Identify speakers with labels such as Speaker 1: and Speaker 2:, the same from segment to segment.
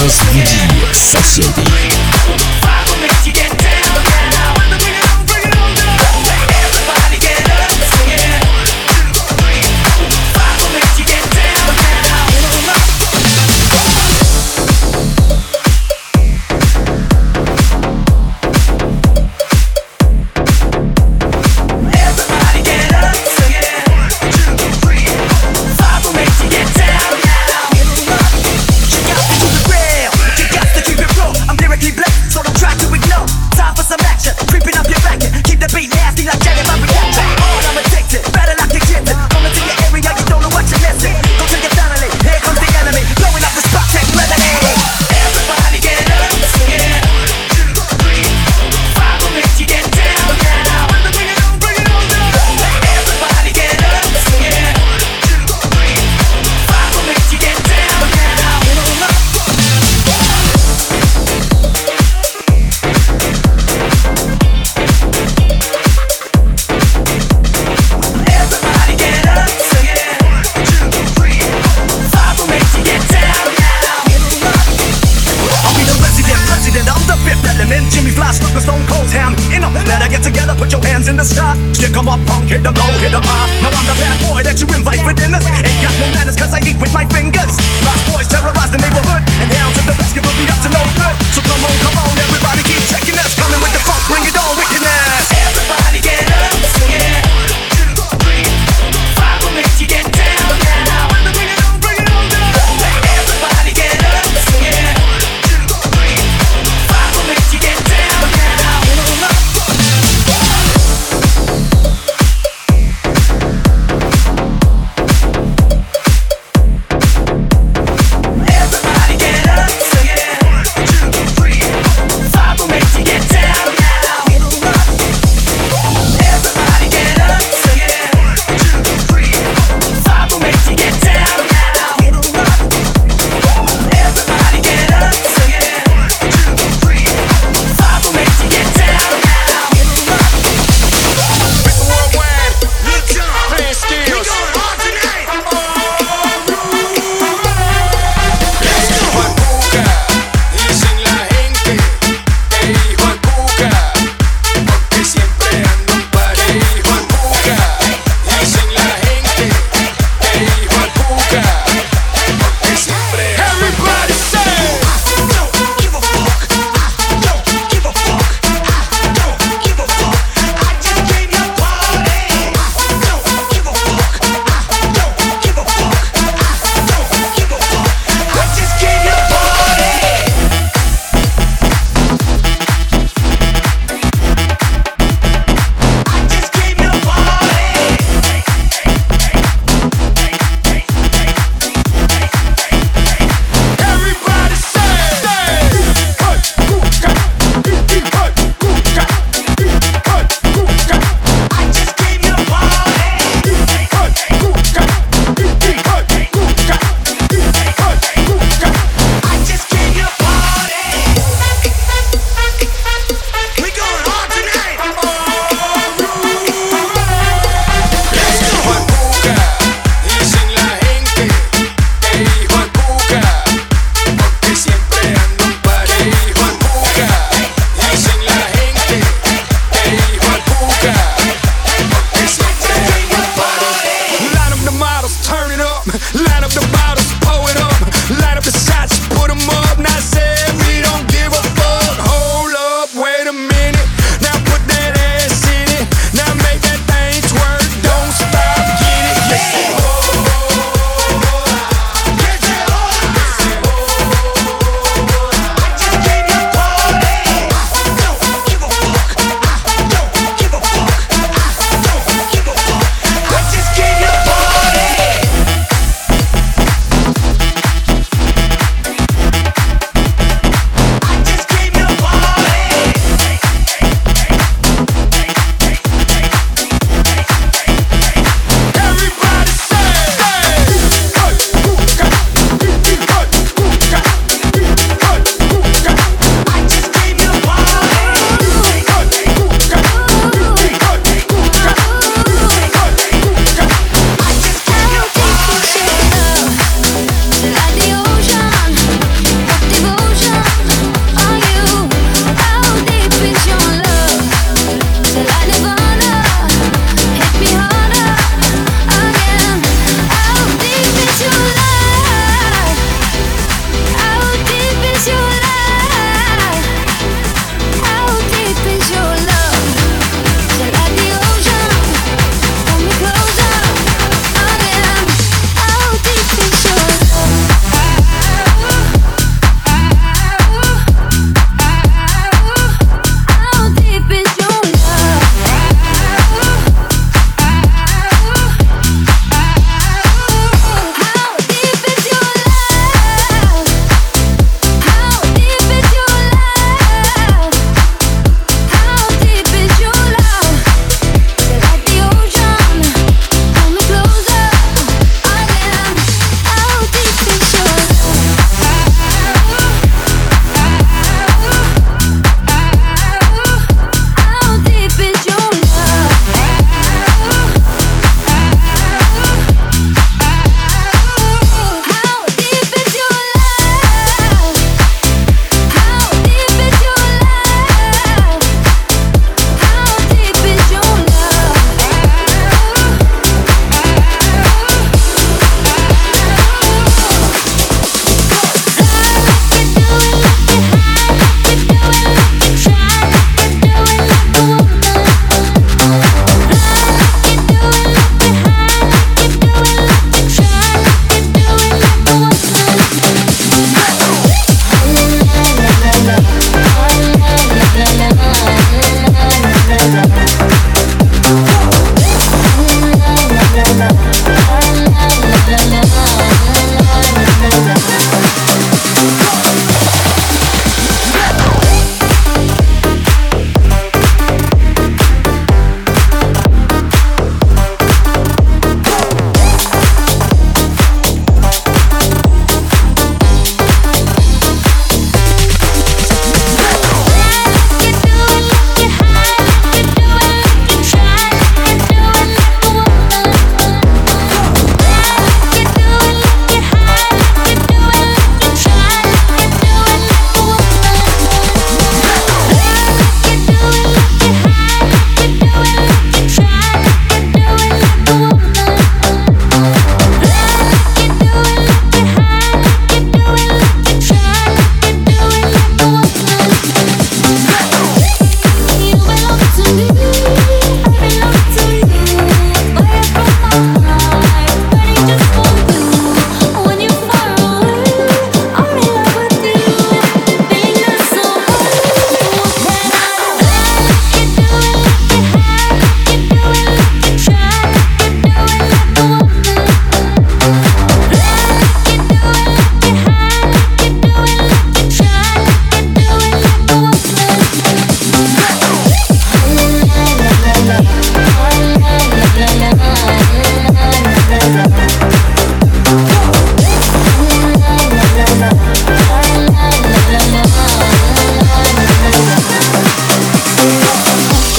Speaker 1: Разбуди соседей.
Speaker 2: fly, look the stone cold ham. In a better get together, put your hands in the sky. Stick 'em up, punk, hit the low, hit the high. Now I'm the bad boy that you invite for dinners. Ain't got no manners, cause I eat with my fingers. Lost boys terrorize the neighborhood, and hounds at the rescue will be up to no good. So come on, come on, everybody keep checking us, coming with the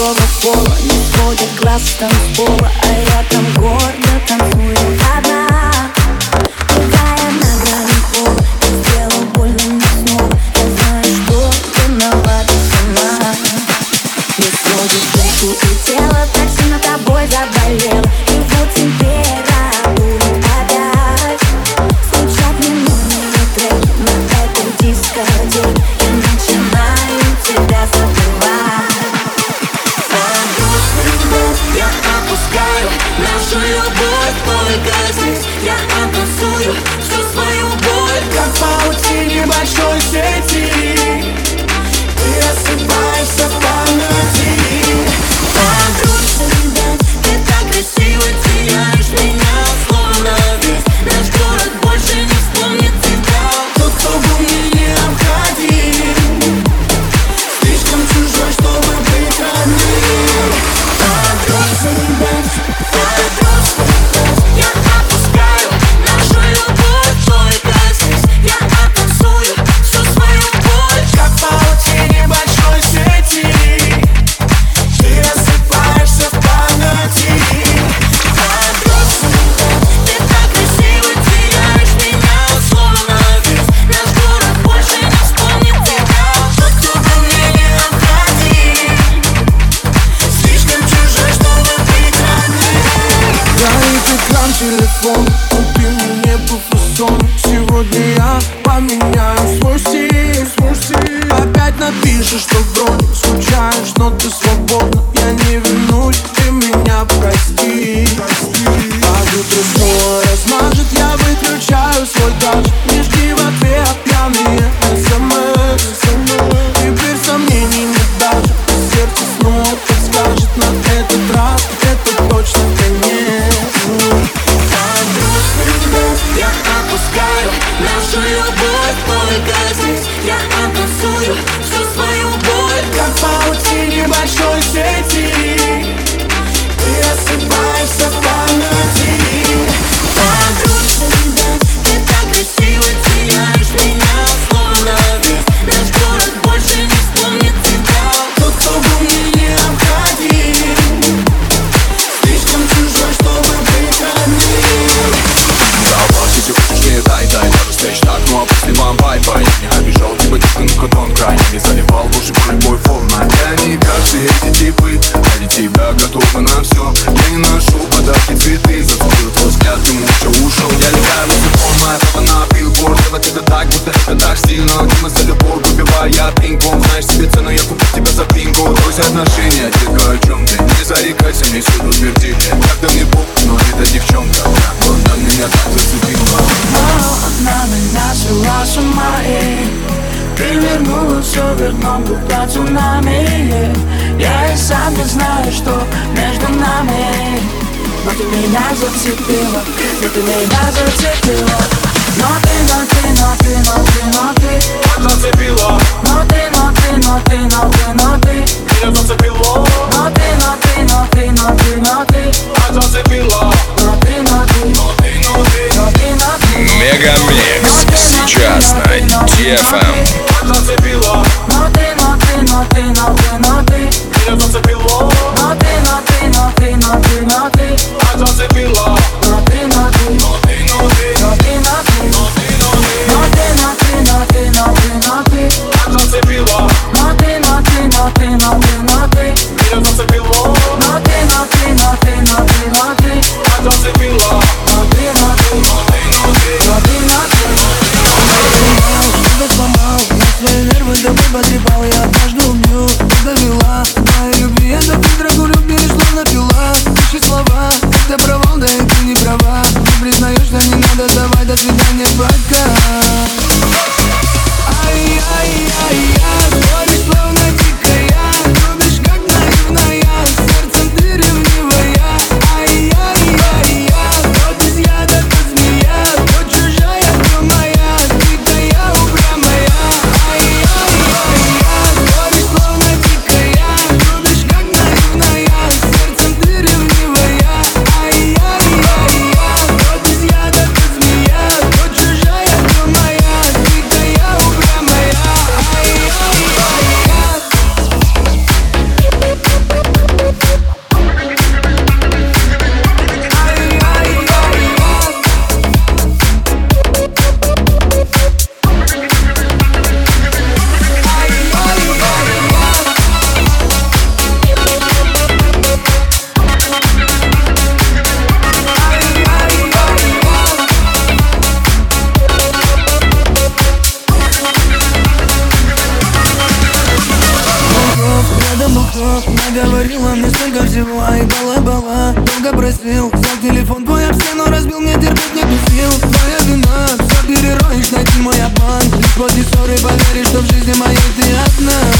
Speaker 3: другого пола Не сводит глаз с танцпола, а я там гордо танцую меня зацепила И ты меня зацепила Но ты, но ты, но ты, но ты, но ты Зацепила Но ты, но ты, но ты, но ты, но ты Меня зацепило Но ты, но ты, но ты, но ты, но ты Зацепила Но ты, но ты, но ты, но ты, но ты, но
Speaker 1: ты Мегамикс сейчас на DFM Зацепила
Speaker 3: Но ты, но ты, но ты, но ты, но ты Меня зацепило
Speaker 4: говорила мне столько всего А и была, была, долго просил Взял телефон твой об стену, разбил, мне терпеть нету сил Твоя вина, все перероешь, найди мой обман. Лишь после ссоры поверишь, что в жизни моей ты одна.